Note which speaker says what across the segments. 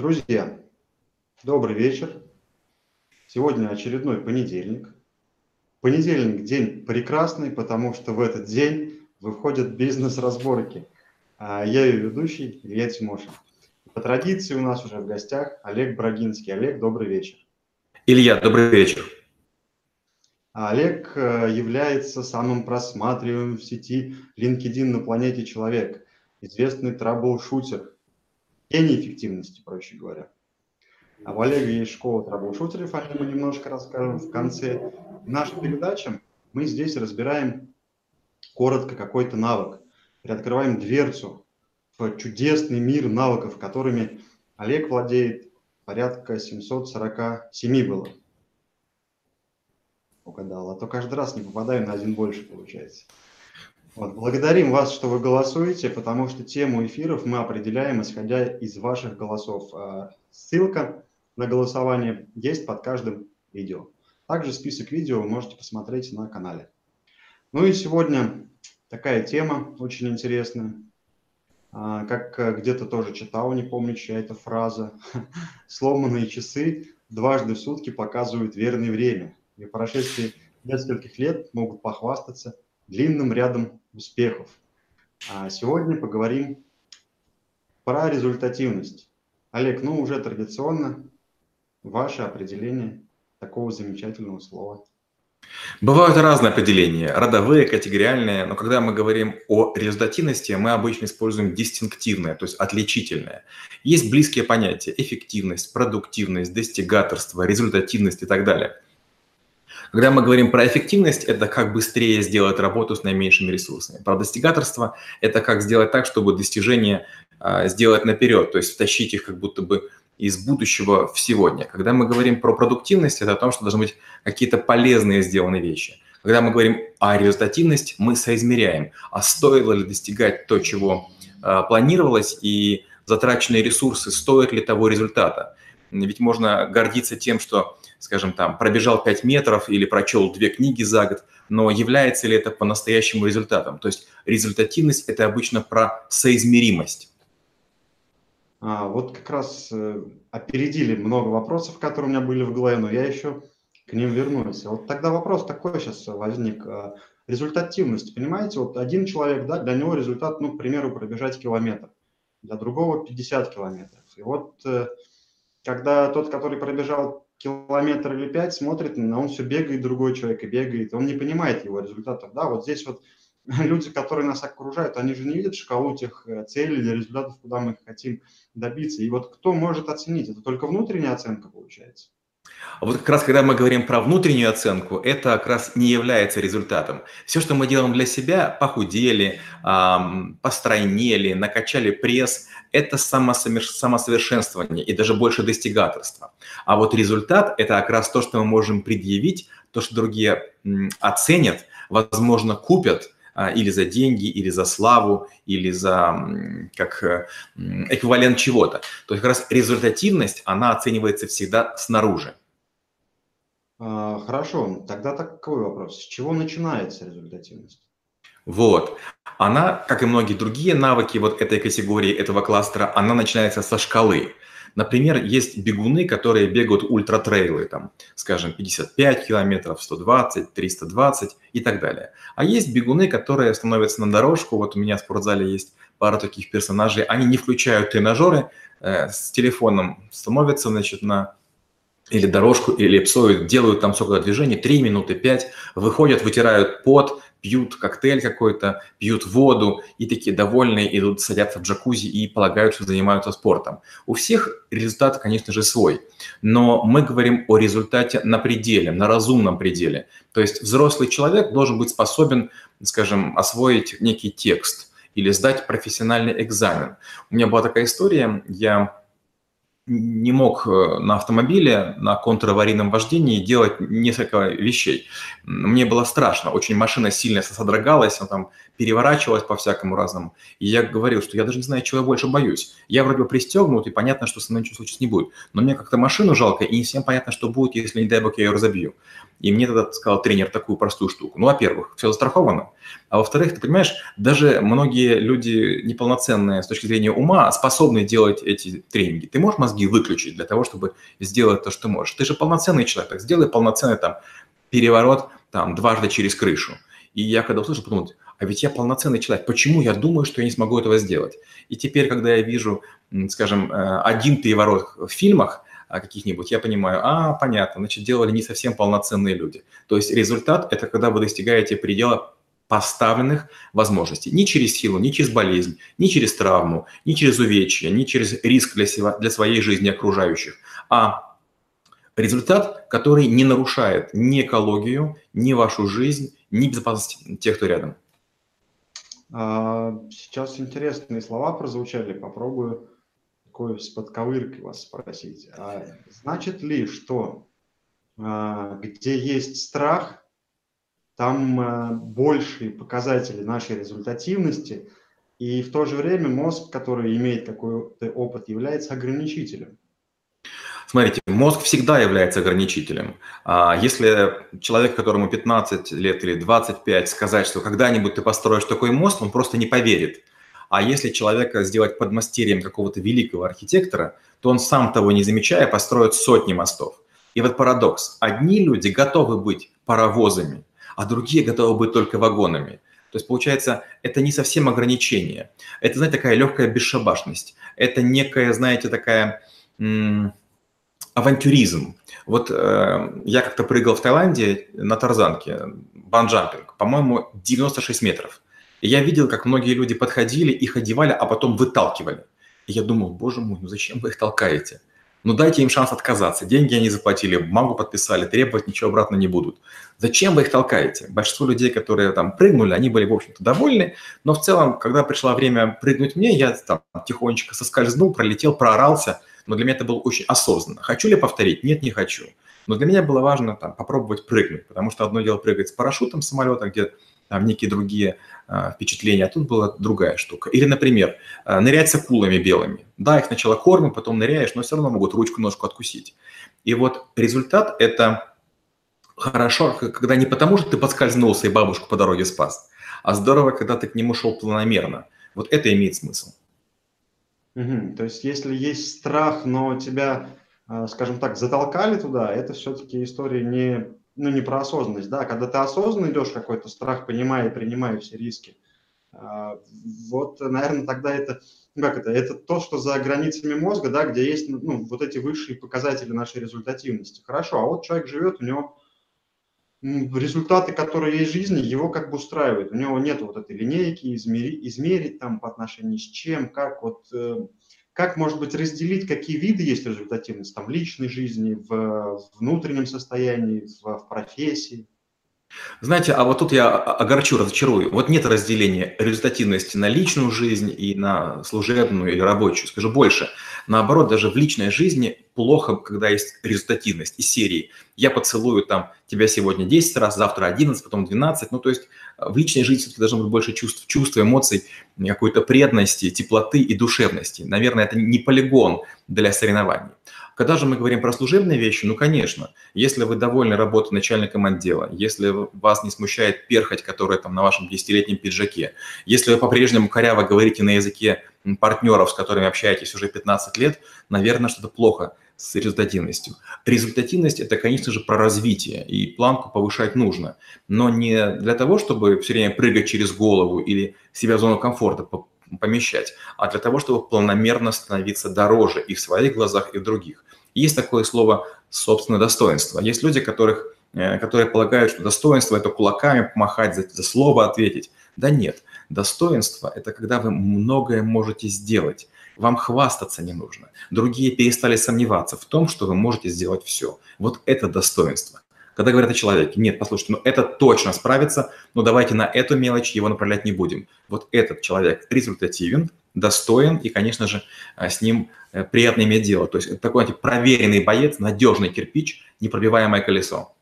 Speaker 1: Друзья, добрый вечер. Сегодня очередной понедельник. Понедельник – день прекрасный, потому что в этот день выходят бизнес-разборки. А я ее ведущий Илья Тимошин. По традиции у нас уже в гостях Олег Брагинский. Олег, добрый вечер.
Speaker 2: Илья, добрый вечер.
Speaker 1: Олег э, является самым просматриваемым в сети LinkedIn на планете человек, известный трабл-шутер, гений эффективности, проще говоря. А в Олега есть школа трэбл-шутеров, о нем мы немножко расскажем в конце. нашей передачи мы здесь разбираем коротко какой-то навык, приоткрываем дверцу в чудесный мир навыков, которыми Олег владеет порядка 747 было. Угадал, а то каждый раз не попадаю на один больше получается. Вот, благодарим вас, что вы голосуете, потому что тему эфиров мы определяем, исходя из ваших голосов. А, ссылка на голосование есть под каждым видео. Также список видео вы можете посмотреть на канале. Ну и сегодня такая тема очень интересная. А, как э, где-то тоже читал, не помню, чья это фраза. Сломанные часы дважды в сутки показывают верное время. И в прошествии нескольких лет могут похвастаться длинным рядом успехов. А сегодня поговорим про результативность. Олег, ну уже традиционно ваше определение такого замечательного слова.
Speaker 2: Бывают разные определения, родовые, категориальные, но когда мы говорим о результативности, мы обычно используем дистинктивное, то есть отличительное. Есть близкие понятия – эффективность, продуктивность, достигаторство, результативность и так далее – когда мы говорим про эффективность, это как быстрее сделать работу с наименьшими ресурсами. Про достигаторство – это как сделать так, чтобы достижения а, сделать наперед, то есть втащить их как будто бы из будущего в сегодня. Когда мы говорим про продуктивность, это о том, что должны быть какие-то полезные сделанные вещи. Когда мы говорим о результативности, мы соизмеряем, а стоило ли достигать то, чего э, планировалось, и затраченные ресурсы, стоят ли того результата. Ведь можно гордиться тем, что скажем, там, пробежал 5 метров или прочел две книги за год, но является ли это по-настоящему результатом? То есть результативность – это обычно про соизмеримость.
Speaker 1: А, вот как раз э, опередили много вопросов, которые у меня были в голове, но я еще к ним вернусь. Вот тогда вопрос такой сейчас возник. А, результативность, понимаете, вот один человек, да, для него результат, ну, к примеру, пробежать километр, для другого 50 километров. И вот э, когда тот, который пробежал километр или пять, смотрит, а он все бегает, другой человек и бегает, он не понимает его результатов. Да, вот здесь вот люди, которые нас окружают, они же не видят шкалу тех э, целей или результатов, куда мы хотим добиться. И вот кто может оценить? Это только внутренняя оценка получается.
Speaker 2: А вот как раз, когда мы говорим про внутреннюю оценку, это как раз не является результатом. Все, что мы делаем для себя, похудели, эм, постройнели, накачали пресс, это самосовершенствование и даже больше достигаторство. А вот результат – это как раз то, что мы можем предъявить, то, что другие оценят, возможно, купят а, или за деньги, или за славу, или за как э, эквивалент чего-то. То есть как раз результативность, она оценивается всегда снаружи.
Speaker 1: А, хорошо, тогда такой вопрос. С чего начинается результативность?
Speaker 2: Вот. Она, как и многие другие навыки вот этой категории, этого кластера, она начинается со шкалы. Например, есть бегуны, которые бегают ультратрейлы, там, скажем, 55 километров, 120, 320 и так далее. А есть бегуны, которые становятся на дорожку, вот у меня в спортзале есть пара таких персонажей, они не включают тренажеры, э, с телефоном становятся, значит, на или дорожку, или псоют, делают там сколько движений, 3 минуты, 5, выходят, вытирают пот, пьют коктейль какой-то, пьют воду и такие довольные идут, садятся в джакузи и полагают, что занимаются спортом. У всех результат, конечно же, свой, но мы говорим о результате на пределе, на разумном пределе. То есть взрослый человек должен быть способен, скажем, освоить некий текст или сдать профессиональный экзамен. У меня была такая история, я не мог э, на автомобиле, на контраварийном вождении делать несколько вещей. Мне было страшно, очень машина сильно содрогалась, она там переворачивалась по-всякому разному. И я говорил, что я даже не знаю, чего я больше боюсь. Я вроде бы пристегнут, и понятно, что со мной ничего случиться не будет. Но мне как-то машину жалко, и не всем понятно, что будет, если, не дай бог, я ее разобью. И мне тогда сказал тренер такую простую штуку. Ну, во-первых, все застраховано. А во-вторых, ты понимаешь, даже многие люди неполноценные с точки зрения ума способны делать эти тренинги. Ты можешь мозги выключить для того, чтобы сделать то, что можешь. Ты же полноценный человек, так сделай полноценный там переворот там дважды через крышу. И я когда услышал, подумал, а ведь я полноценный человек, почему я думаю, что я не смогу этого сделать? И теперь, когда я вижу, скажем, э, один переворот в фильмах, каких-нибудь, я понимаю, а, понятно, значит, делали не совсем полноценные люди. То есть результат – это когда вы достигаете предела поставленных возможностей. Ни через силу, ни через болезнь, ни через травму, ни через увечья, ни через риск для, себя, для своей жизни окружающих, а результат, который не нарушает ни экологию, ни вашу жизнь, ни безопасность тех, кто рядом.
Speaker 1: А, сейчас интересные слова прозвучали, попробую такой с подковыркой вас спросить. А значит ли, что а, где есть страх, там большие показатели нашей результативности, и в то же время мозг, который имеет какой-то опыт, является ограничителем?
Speaker 2: Смотрите, мозг всегда является ограничителем. А если человек, которому 15 лет или 25, сказать, что когда-нибудь ты построишь такой мост, он просто не поверит. А если человека сделать подмастерьем какого-то великого архитектора, то он сам того не замечая построит сотни мостов. И вот парадокс. Одни люди готовы быть паровозами, а другие готовы быть только вагонами. То есть, получается, это не совсем ограничение. Это, знаете, такая легкая бесшабашность. Это некая, знаете, такая авантюризм. Вот э, я как-то прыгал в Таиланде на тарзанке, банджампинг, по-моему, 96 метров. И я видел, как многие люди подходили, их одевали, а потом выталкивали. И я думал, боже мой, ну зачем вы их толкаете? Ну дайте им шанс отказаться. Деньги они заплатили, бумагу подписали, требовать ничего обратно не будут. Зачем вы их толкаете? Большинство людей, которые там прыгнули, они были, в общем-то, довольны. Но в целом, когда пришло время прыгнуть мне, я там тихонечко соскользнул, пролетел, проорался – но для меня это было очень осознанно. Хочу ли повторить? Нет, не хочу. Но для меня было важно там, попробовать прыгнуть, потому что одно дело прыгать с парашютом самолета, где там некие другие э, впечатления, а тут была другая штука. Или, например, э, нырять с акулами белыми. Да, их сначала кормим, потом ныряешь, но все равно могут ручку-ножку откусить. И вот результат – это хорошо, когда не потому, что ты подскользнулся и бабушку по дороге спас, а здорово, когда ты к нему шел планомерно. Вот это имеет смысл.
Speaker 1: Угу. То есть, если есть страх, но тебя, а, скажем так, затолкали туда, это все-таки история не, ну, не про осознанность, да, когда ты осознанно идешь какой-то страх, понимая и принимая все риски, а, вот, наверное, тогда это, ну, как это, это то, что за границами мозга, да, где есть, ну, вот эти высшие показатели нашей результативности. Хорошо, а вот человек живет, у него результаты, которые есть в жизни, его как бы устраивают. У него нет вот этой линейки, измерить, измерить там по отношению с чем, как вот, э, как, может быть, разделить, какие виды есть результативность, там, личной жизни, в внутреннем состоянии, в, в профессии.
Speaker 2: Знаете, а вот тут я огорчу, разочарую. Вот нет разделения результативности на личную жизнь и на служебную или рабочую. Скажу больше. Наоборот, даже в личной жизни плохо, когда есть результативность из серии. Я поцелую там тебя сегодня 10 раз, завтра 11, потом 12. Ну, то есть э, в личной жизни все-таки должно быть больше чувств, чувств, эмоций, какой-то преданности, теплоты и душевности. Наверное, это не полигон для соревнований. Когда же мы говорим про служебные вещи, ну, конечно, если вы довольны работой начальником отдела, если вас не смущает перхоть, которая там на вашем десятилетнем пиджаке, если вы по-прежнему коряво говорите на языке партнеров, с которыми общаетесь уже 15 лет, наверное, что-то плохо с результативностью. Результативность – это, конечно же, про развитие, и планку повышать нужно, но не для того, чтобы все время прыгать через голову или себя в зону комфорта помещать, а для того, чтобы планомерно становиться дороже и в своих глазах, и в других. Есть такое слово «собственное достоинство». Есть люди, которых, э, которые полагают, что достоинство – это кулаками помахать, за, за слово ответить. Да нет, достоинство – это когда вы многое можете сделать. Вам хвастаться не нужно. Другие перестали сомневаться в том, что вы можете сделать все. Вот это достоинство. Когда говорят о человеке, нет, послушайте, ну это точно справится, но давайте на эту мелочь его направлять не будем. Вот этот человек результативен, достоин, и, конечно же, э, с ним э, приятно иметь дело. То есть это такой знаете, проверенный боец, надежный кирпич, непробиваемое колесо.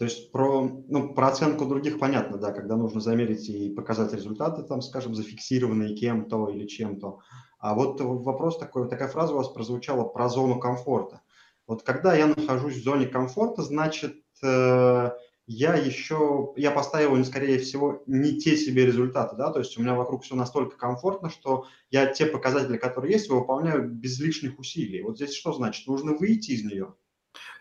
Speaker 1: То есть про, ну, про оценку других понятно, да, когда нужно замерить и показать результаты, там, скажем, зафиксированные кем-то или чем-то. А вот вопрос такой, такая фраза у вас прозвучала про зону комфорта. Вот когда я нахожусь в зоне комфорта, значит, э, я еще, я поставил, скорее всего, не те себе результаты, да, то есть у меня вокруг все настолько комфортно, что я те показатели, которые есть, выполняю без лишних усилий. Вот здесь что значит? Нужно выйти из нее?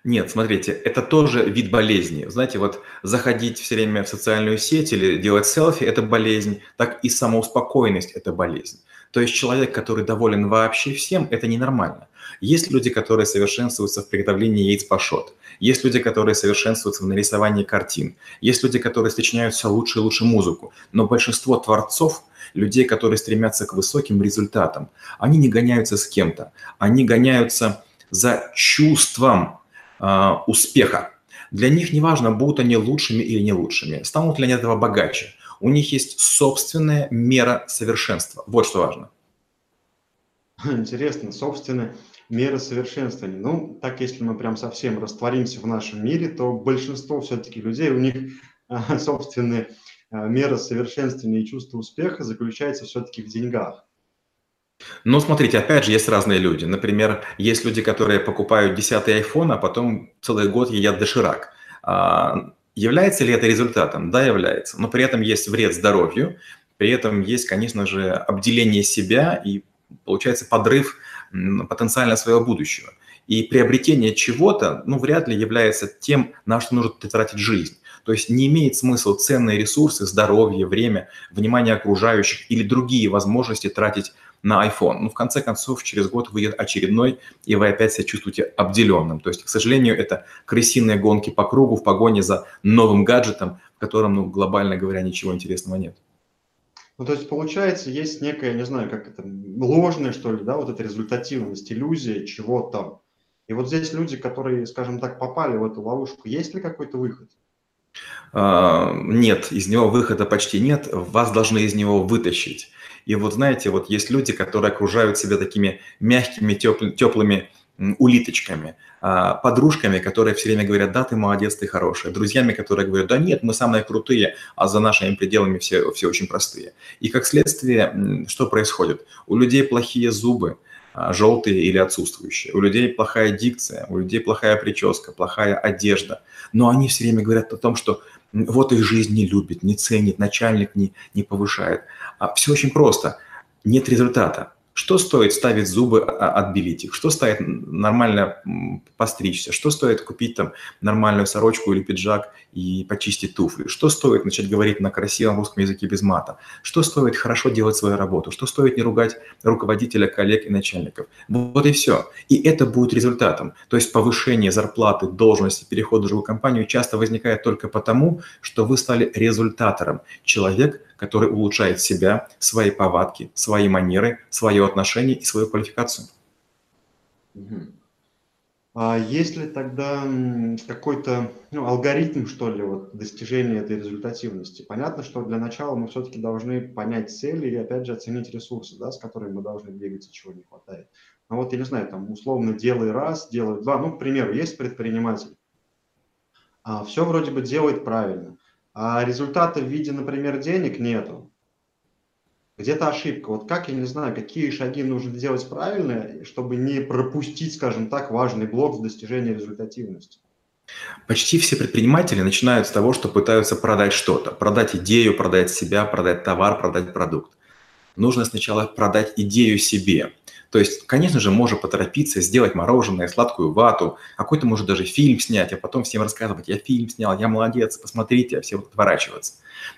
Speaker 2: Нет, смотрите, это тоже вид болезни. Знаете, вот заходить все время в социальную сеть или делать селфи – это болезнь, так и самоуспокоенность – это болезнь. То есть человек, который доволен вообще всем, это ненормально. Есть люди, которые совершенствуются в приготовлении яиц пашот. Есть люди, которые совершенствуются в нарисовании картин. Есть люди, которые сочиняют все лучше и лучше музыку. Но большинство творцов, людей, которые стремятся к высоким результатам, они не гоняются с кем-то. Они гоняются за чувством э, успеха. Для них не важно, будут они лучшими или не лучшими, станут ли они этого богаче. У них есть собственная мера совершенства. Вот что важно.
Speaker 1: Интересно, собственная меры совершенствования. Ну, так если мы прям совсем растворимся в нашем мире, то большинство все-таки людей, у них а, собственные а, меры совершенствования и чувство успеха заключается все-таки в деньгах.
Speaker 2: Ну, смотрите, опять же, есть разные люди. Например, есть люди, которые покупают 10 iPhone, а потом целый год едят доширак. А, является ли это результатом? Да, является. Но при этом есть вред здоровью, при этом есть, конечно же, обделение себя и получается подрыв потенциально своего будущего. И приобретение чего-то, ну, вряд ли является тем, на что нужно тратить жизнь. То есть не имеет смысла ценные ресурсы, здоровье, время, внимание окружающих или другие возможности тратить на iPhone. Ну, в конце концов, через год выйдет очередной, и вы опять себя чувствуете обделенным. То есть, к сожалению, это крысиные гонки по кругу в погоне за новым гаджетом, в котором, ну, глобально говоря, ничего интересного нет.
Speaker 1: Ну, то есть, получается, есть некая, не знаю, как это, ложная, что ли, да, вот эта результативность, иллюзия чего-то. И вот здесь люди, которые, скажем так, попали в эту ловушку, есть ли какой-то выход?
Speaker 2: А, нет, из него выхода почти нет. Вас должны из него вытащить. И вот знаете, вот есть люди, которые окружают себя такими мягкими, теплыми улиточками, а, подружками, которые все время говорят, да, ты молодец, ты хорошая, друзьями, которые говорят, да нет, мы самые крутые, а за нашими пределами все, все очень простые. И как следствие, что происходит? У людей плохие зубы, а, желтые или отсутствующие. У людей плохая дикция, у людей плохая прическа, плохая одежда. Но они все время говорят о том, что вот их жизнь не любит, не ценит, начальник не, не повышает. А все очень просто. Нет результата. Что стоит ставить зубы, а, отбелить их? Что стоит нормально постричься? Что стоит купить там нормальную сорочку или пиджак и почистить туфли? Что стоит начать говорить на красивом русском языке без мата? Что стоит хорошо делать свою работу? Что стоит не ругать руководителя, коллег и начальников? Вот и все. И это будет результатом. То есть повышение зарплаты, должности, переход в другую компанию часто возникает только потому, что вы стали результатором. Человек, который улучшает себя, свои повадки, свои манеры, свое отношение и свою квалификацию.
Speaker 1: А есть ли тогда какой-то ну, алгоритм, что ли, вот, достижения этой результативности? Понятно, что для начала мы все-таки должны понять цели и, опять же, оценить ресурсы, да, с которыми мы должны двигаться, чего не хватает. Но вот, я не знаю, там, условно, делай раз, делай два. Ну, к примеру, есть предприниматель, а, все вроде бы делает правильно – а результата в виде, например, денег нету, где-то ошибка. Вот как, я не знаю, какие шаги нужно делать правильно, чтобы не пропустить, скажем так, важный блок в достижении результативности?
Speaker 2: Почти все предприниматели начинают с того, что пытаются продать что-то. Продать идею, продать себя, продать товар, продать продукт. Нужно сначала продать идею себе. То есть, конечно же, можно поторопиться, сделать мороженое, сладкую вату, какой-то, может, даже фильм снять, а потом всем рассказывать, я фильм снял, я молодец, посмотрите, а все будут отворачиваться.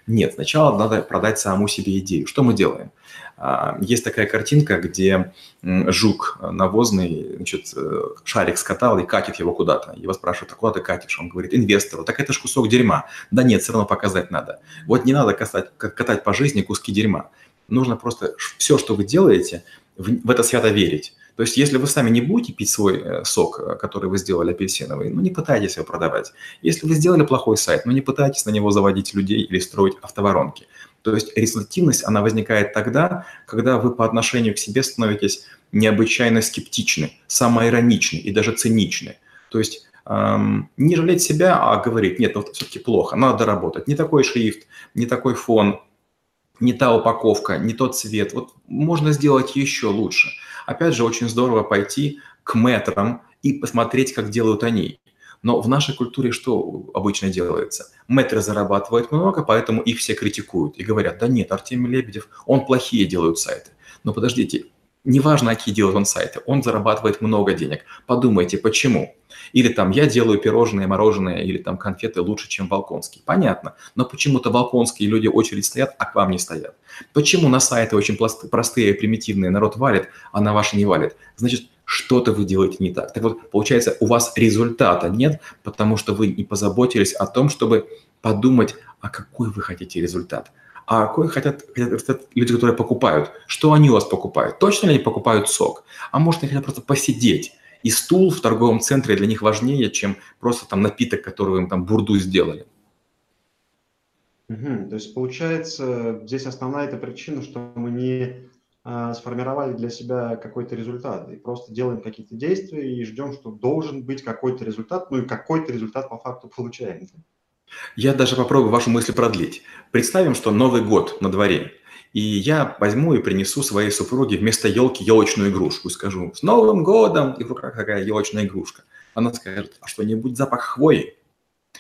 Speaker 2: Нет, сначала надо продать саму себе идею. Что мы делаем? А, есть такая картинка, где жук навозный, значит, э, шарик скатал и катит его куда-то. Его спрашивают, а куда ты катишь? Он говорит, инвестору. Так это ж кусок дерьма. Да нет, все равно показать надо. Вот не надо катать, катать по жизни куски дерьма. Нужно просто все, что вы делаете, в, в это свято верить. То есть, если вы сами не будете пить свой э, сок, э, который вы сделали апельсиновый, ну, не пытайтесь его продавать. Если вы сделали плохой сайт, ну, не пытайтесь на него заводить людей или строить автоворонки. То есть, результативность, она возникает тогда, когда вы по отношению к себе становитесь необычайно скептичны, самоироничны и даже циничны. То есть, эм, не жалеть себя, а говорить, нет, ну, все-таки плохо, надо доработать. Не такой шрифт, не такой фон, не та упаковка, не тот цвет. Вот можно сделать еще лучше. Опять же, очень здорово пойти к метрам и посмотреть, как делают они. Но в нашей культуре что обычно делается? Мэтры зарабатывают много, поэтому их все критикуют и говорят, да нет, Артемий Лебедев, он плохие делают сайты. Но подождите, неважно, какие делают он сайты, он зарабатывает много денег. Подумайте, почему? Или там я делаю пирожные, мороженое или там конфеты лучше, чем Волконский. Понятно. Но почему-то Волконские люди очередь стоят, а к вам не стоят. Почему на сайты очень простые примитивные народ валит, а на ваши не валит? Значит, что-то вы делаете не так. Так вот, получается, у вас результата нет, потому что вы не позаботились о том, чтобы подумать, а какой вы хотите результат. А какой хотят, хотят люди, которые покупают? Что они у вас покупают? Точно ли они покупают сок? А может, они хотят просто посидеть? И стул в торговом центре для них важнее, чем просто там напиток, который им там бурду сделали.
Speaker 1: Угу. То есть получается, здесь основная эта причина, что мы не а, сформировали для себя какой-то результат и просто делаем какие-то действия и ждем, что должен быть какой-то результат, ну и какой-то результат по факту получаем.
Speaker 2: Я даже попробую вашу мысль продлить. Представим, что Новый год на дворе, и я возьму и принесу своей супруге вместо елки елочную игрушку и скажу «С Новым годом!» и в руках такая елочная игрушка. Она скажет «А что-нибудь запах хвои?»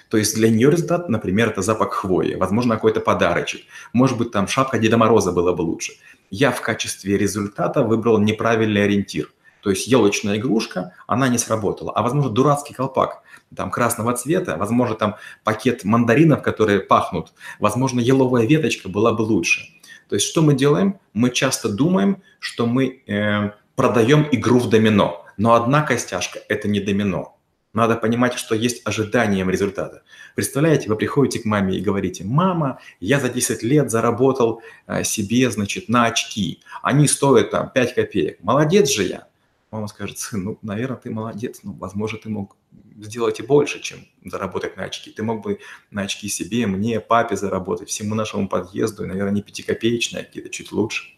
Speaker 2: То есть для нее результат, например, это запах хвои, возможно, какой-то подарочек. Может быть, там шапка Деда Мороза было бы лучше я в качестве результата выбрал неправильный ориентир. То есть елочная игрушка, она не сработала. А возможно, дурацкий колпак там красного цвета, возможно, там пакет мандаринов, которые пахнут, возможно, еловая веточка была бы лучше. То есть что мы делаем? Мы часто думаем, что мы э, продаем игру в домино, но одна костяшка – это не домино. Надо понимать, что есть ожиданием результата. Представляете, вы приходите к маме и говорите, мама, я за 10 лет заработал э, себе, значит, на очки. Они стоят там 5 копеек. Молодец же я. Мама скажет, сын, ну, наверное, ты молодец, но, возможно, ты мог сделать и больше, чем заработать на очки. Ты мог бы на очки себе, мне, папе заработать, всему нашему подъезду, и, наверное, не пятикопеечные, а какие-то чуть лучше.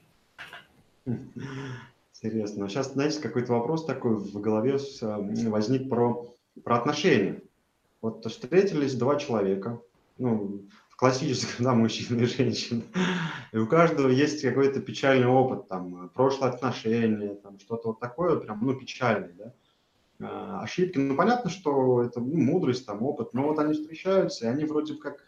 Speaker 1: Интересно. Сейчас, знаете, какой-то вопрос такой в голове возник про про отношения. Вот встретились два человека, ну, в классическом, да, мужчина и женщина, и у каждого есть какой-то печальный опыт, там, прошлое отношение, там, что-то вот такое, прям, ну, печальное, да, а, ошибки, ну, понятно, что это ну, мудрость, там, опыт, но вот они встречаются, и они вроде как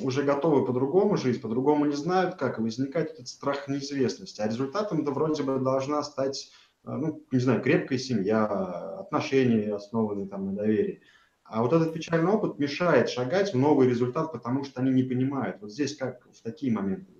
Speaker 1: уже готовы по-другому жить, по-другому не знают, как, возникает этот страх неизвестности, а результатом-то вроде бы должна стать а, ну, не знаю, крепкая семья, отношения, основанные там на доверии. А вот этот печальный опыт мешает шагать в новый результат, потому что они не понимают. Вот здесь как в такие моменты?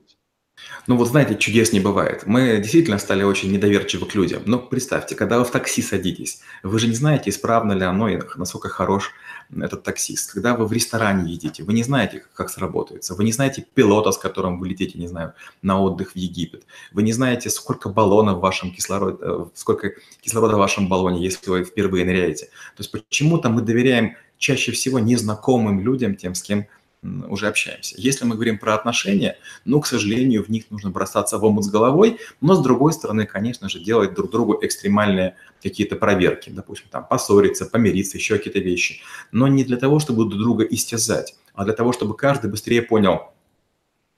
Speaker 2: Ну вот знаете, чудес не бывает. Мы действительно стали очень недоверчивы к людям. Но представьте, когда вы в такси садитесь, вы же не знаете, исправно ли оно и насколько хорош этот таксист. Когда вы в ресторане едете, вы не знаете, как сработается. Вы не знаете пилота, с которым вы летите, не знаю, на отдых в Египет. Вы не знаете, сколько баллонов в вашем кислороде, э, сколько кислорода в вашем баллоне, если вы впервые ныряете. То есть почему-то мы доверяем чаще всего незнакомым людям, тем, с кем уже общаемся. Если мы говорим про отношения, ну, к сожалению, в них нужно бросаться в омут с головой, но с другой стороны, конечно же, делать друг другу экстремальные какие-то проверки, допустим, там, поссориться, помириться, еще какие-то вещи. Но не для того, чтобы друг друга истязать, а для того, чтобы каждый быстрее понял,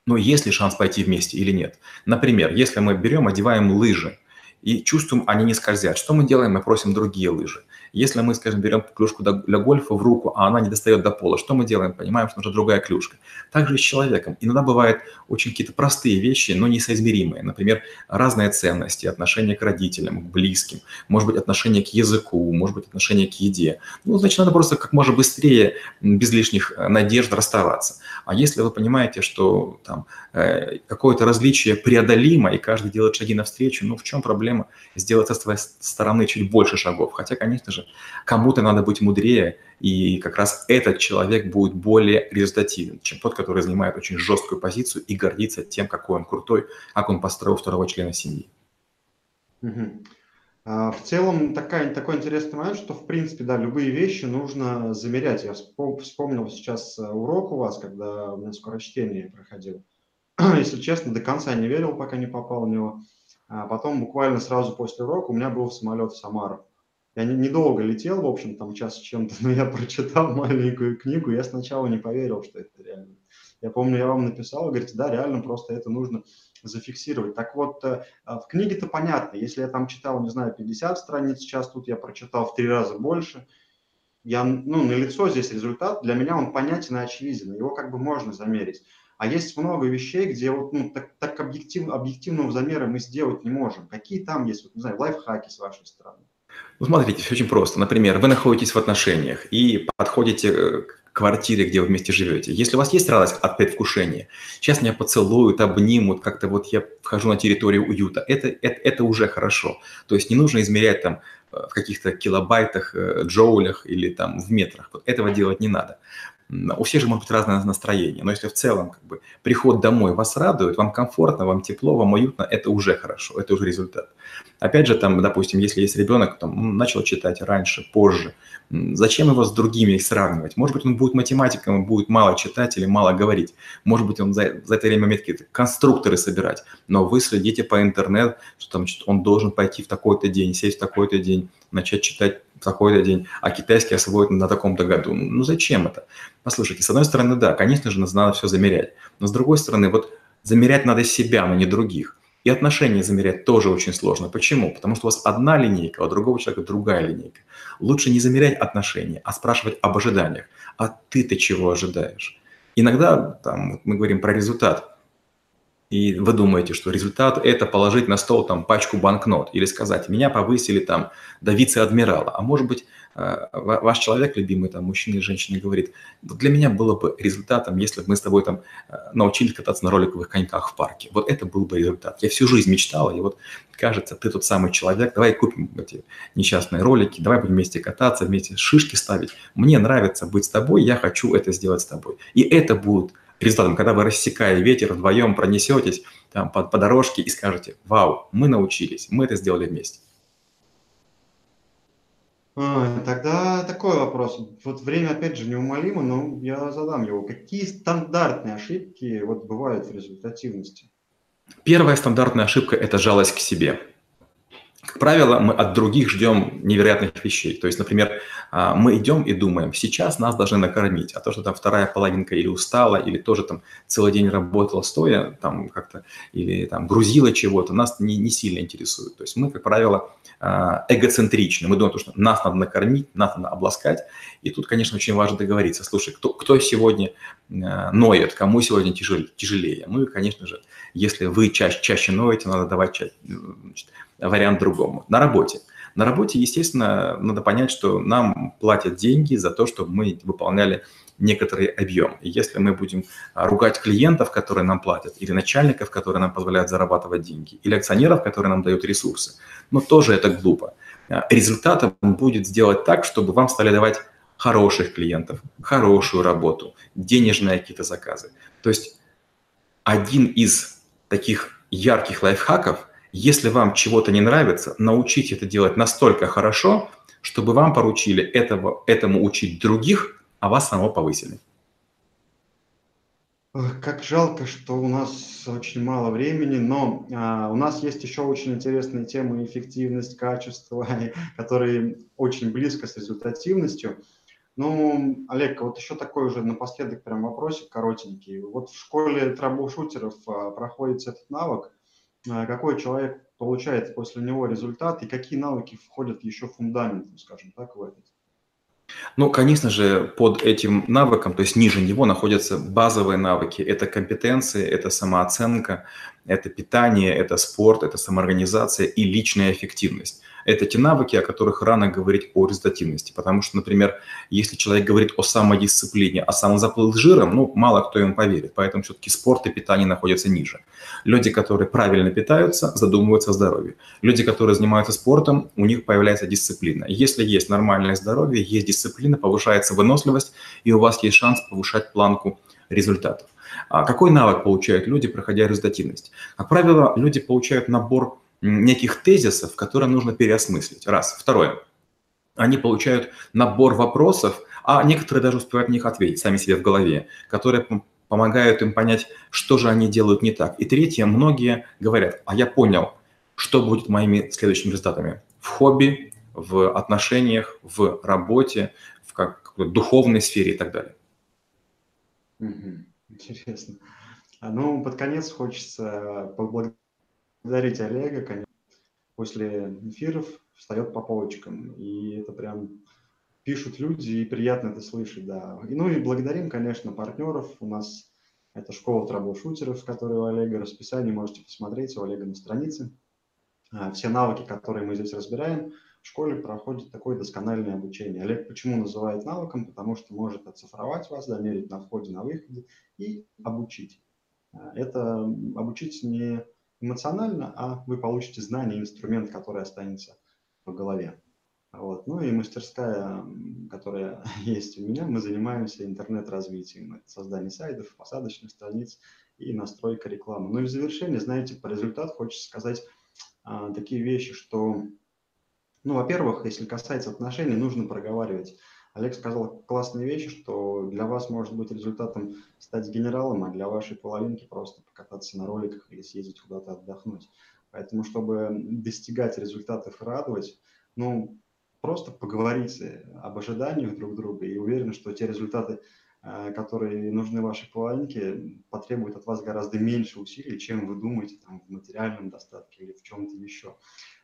Speaker 2: ну, есть ли шанс пойти вместе или нет. Например, если мы берем, одеваем лыжи, и чувствуем, они не скользят. Что мы делаем? Мы просим другие лыжи. Если мы, скажем, берем клюшку для гольфа в руку, а она не достает до пола, что мы делаем? Понимаем, что нужна другая клюшка. Также и с человеком. Иногда бывают очень какие-то простые вещи, но несоизмеримые. Например, разные ценности, отношение к родителям, к близким, может быть, отношение к языку, может быть, отношение к еде. Ну, значит, надо просто как можно быстрее, без лишних э, надежд расставаться. А если вы понимаете, что там э, какое-то различие преодолимо, и каждый делает шаги навстречу, ну, в чем проблема сделать со своей стороны чуть больше шагов? Хотя, конечно же, кому-то надо быть мудрее, и как раз этот человек будет более результативен, чем тот, который занимает очень жесткую позицию и гордится тем, какой он крутой, как он построил второго члена семьи.
Speaker 1: Угу. В целом такая, такой интересный момент, что в принципе, да, любые вещи нужно замерять. Я вспомнил сейчас э, урок у вас, когда у меня скорочтение проходил. Если честно, до конца не верил, пока не попал в него. А потом буквально сразу после урока у меня был самолет в Самару. Я недолго летел, в общем, там час чем-то, но я прочитал маленькую книгу, я сначала не поверил, что это реально Я помню, я вам написал, говорите, да, реально просто это нужно зафиксировать. Так вот, э, в книге-то понятно, если я там читал, не знаю, 50 страниц, сейчас тут я прочитал в три раза больше, я, ну, на лицо здесь результат, для меня он понятен и очевиден, его как бы можно замерить. А есть много вещей, где вот, ну, так, так объектив, объективного замера мы сделать не можем. Какие там есть, вот, не знаю, лайфхаки с вашей стороны?
Speaker 2: Ну, смотрите, все очень просто. Например, вы находитесь в отношениях и подходите э, к квартире, где вы вместе живете. Если у вас есть радость от предвкушения, сейчас меня поцелуют, обнимут, как-то вот я вхожу на территорию уюта, это, это, это уже хорошо. То есть не нужно измерять там э, в каких-то килобайтах, э, джоулях или там в метрах. Вот этого делать не надо у всех же может быть разное настроение, но если в целом как бы, приход домой вас радует, вам комфортно, вам тепло, вам уютно, это уже хорошо, это уже результат. Опять же, там, допустим, если есть ребенок, там, начал читать раньше, позже, зачем его с другими сравнивать? Может быть, он будет математиком, будет мало читать или мало говорить. Может быть, он за, за это время какие-то конструкторы собирать. Но вы следите по интернету, что там он должен пойти в такой-то день, сесть в такой-то день, начать читать такой-то день, а китайский освоить на таком-то году. Ну зачем это? Послушайте, с одной стороны, да, конечно же, надо все замерять. Но с другой стороны, вот замерять надо себя, но не других. И отношения замерять тоже очень сложно. Почему? Потому что у вас одна линейка, а у другого человека другая линейка. Лучше не замерять отношения, а спрашивать об ожиданиях. А ты-то чего ожидаешь? Иногда там, мы говорим про результат и вы думаете, что результат – это положить на стол там пачку банкнот или сказать, меня повысили там до вице-адмирала. А может быть, э, ваш человек, любимый там мужчина или женщина, говорит, для меня было бы результатом, если бы мы с тобой там э, научились кататься на роликовых коньках в парке. Вот это был бы результат. Я всю жизнь мечтала, и вот кажется, ты тот самый человек, давай купим эти несчастные ролики, давай будем вместе кататься, вместе шишки ставить. Мне нравится быть с тобой, я хочу это сделать с тобой. И это будет результатом, когда вы, рассекая ветер, вдвоем пронесетесь там, по, по дорожке и скажете, вау, мы научились, мы это сделали вместе.
Speaker 1: А, тогда такой вопрос. Вот время, опять же, неумолимо, но я задам его. Какие стандартные ошибки вот бывают в результативности?
Speaker 2: Первая стандартная ошибка – это жалость к себе как правило, мы от других ждем невероятных вещей. То есть, например, а, мы идем и думаем, сейчас нас должны накормить, а то, что там вторая половинка или устала, или тоже там целый день работала стоя, там как-то, или там грузила чего-то, нас не, не сильно интересует. То есть мы, как правило, а, эгоцентричны. Мы думаем, что нас надо накормить, нас надо обласкать. И тут, конечно, очень важно договориться. Слушай, кто, кто сегодня а, ноет, кому сегодня тяжелее? Ну и, конечно же, если вы чаще, чаще ноете, надо давать значит, вариант другому. На работе. На работе, естественно, надо понять, что нам платят деньги за то, чтобы мы выполняли некоторый объем. И если мы будем а, ругать клиентов, которые нам платят, или начальников, которые нам позволяют зарабатывать деньги, или акционеров, которые нам дают ресурсы, но ну, тоже это глупо. А, результатом будет сделать так, чтобы вам стали давать хороших клиентов, хорошую работу, денежные какие-то заказы. То есть один из таких ярких лайфхаков – если вам чего-то не нравится, научите это делать настолько хорошо, чтобы вам поручили этого, этому учить других, а вас самого повысили.
Speaker 1: Как жалко, что у нас очень мало времени, но а, у нас есть еще очень интересные темы эффективность, качество, которые очень близко с результативностью. Ну, Олег, вот еще такой уже напоследок прям вопросик коротенький. Вот в школе трабл-шутеров а, проходит этот навык, какой человек получает после него результат и какие навыки входят еще в фундамент, скажем так, в этот.
Speaker 2: Ну, конечно же, под этим навыком, то есть ниже него находятся базовые навыки. Это компетенции, это самооценка, это питание, это спорт, это самоорганизация и личная эффективность это те навыки, о которых рано говорить о результативности. Потому что, например, если человек говорит о самодисциплине, а сам заплыл жиром, ну, мало кто ему поверит. Поэтому все-таки спорт и питание находятся ниже. Люди, которые правильно питаются, задумываются о здоровье. Люди, которые занимаются спортом, у них появляется дисциплина. Если есть нормальное здоровье, есть дисциплина, повышается выносливость, и у вас есть шанс повышать планку результатов. А какой навык получают люди, проходя результативность? Как правило, люди получают набор неких тезисов, которые нужно переосмыслить. Раз. Второе. Они получают набор вопросов, а некоторые даже успевают на них ответить сами себе в голове, которые помогают им понять, что же они делают не так. И третье, многие говорят, а я понял, что будет моими следующими результатами в хобби, в отношениях, в работе, в как, духовной сфере и так далее.
Speaker 1: Интересно. А, ну, под конец хочется поблагодарить Олега, конечно. После эфиров встает по полочкам, и это прям пишут люди, и приятно это слышать, да. И, ну и благодарим, конечно, партнеров. У нас это школа трэбл-шутеров, которая у Олега. Расписание можете посмотреть у Олега на странице. А, все навыки, которые мы здесь разбираем, в школе проходит такое доскональное обучение. Олег почему называет навыком? Потому что может оцифровать вас, замерить на входе, на выходе и обучить. А, это обучить не эмоционально, а вы получите знания, инструмент, который останется в голове. Вот. Ну и мастерская, которая есть у меня, мы занимаемся интернет-развитием, создание сайтов, посадочных страниц и настройка рекламы. Ну и в завершение, знаете, по результату хочется сказать а, такие вещи, что, ну, во-первых, если касается отношений, нужно проговаривать. Олег сказал классные вещи, что для вас может быть результатом стать генералом, а для вашей половинки просто покататься на роликах или съездить куда-то отдохнуть. Поэтому, чтобы достигать результатов и радовать, ну, просто поговорите об ожиданиях друг друга и уверен, что те результаты, э, которые нужны вашей половинке, потребуют от вас гораздо меньше усилий, чем вы думаете там, в материальном достатке или в чем-то еще.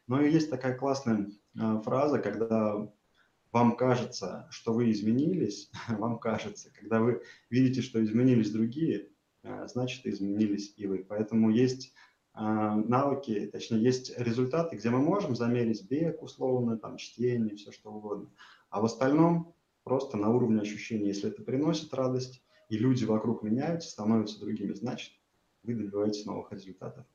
Speaker 1: Но и есть такая классная э, фраза, когда вам кажется, что вы изменились, вам кажется, когда вы видите, что изменились другие, э, значит, изменились и вы. Поэтому есть а, навыки, точнее, есть результаты, где мы можем замерить бег условно, там, чтение, все что угодно. А в остальном просто на уровне ощущений, если это приносит радость, и люди вокруг меняются, становятся другими, значит, вы добиваетесь новых результатов.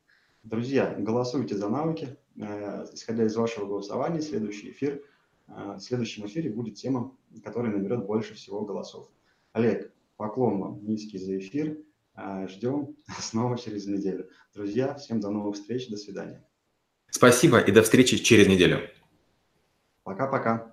Speaker 1: Друзья, голосуйте за навыки. Э, исходя из вашего голосования, следующий эфир, в следующем эфире будет тема, которая наберет больше всего голосов. Олег, поклон вам низкий за эфир. А, ждем снова через неделю. Друзья, всем до новых встреч, до свидания.
Speaker 2: Спасибо и до встречи через неделю.
Speaker 1: Пока-пока.